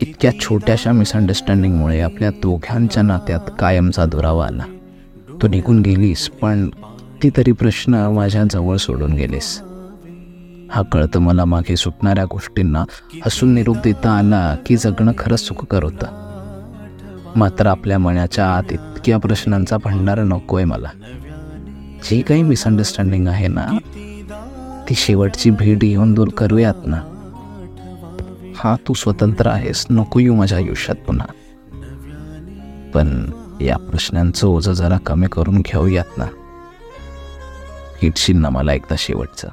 इतक्या छोट्याशा मिसअंडरस्टँडिंगमुळे आपल्या दोघांच्या नात्यात कायमचा दुरावा आला. तू निघून गेलीस पण ती तरी प्रश्न माझ्या जवळ सोडून गेलीस. हा कळतं मला मागे सुटणाऱ्या गोष्टींना हसून निरोप देता आला की जगणं खरंच सुखकर होतं. मात्र आपल्या मनाच्या आत इतक्या प्रश्नांचा भंडार नकोय मला. जी काही मिसअंडरस्टँडिंग आहे ना ती शेवटची भेट येऊन दूर करूयात ना. हा तू स्वतंत्र आहेस. नको येऊ माझ्या आयुष्यात पुन्हा. पण या प्रश्नांचं ओझं जरा कमी करून घेऊयात ना. हिटशील ना मला एकदा शेवटचं.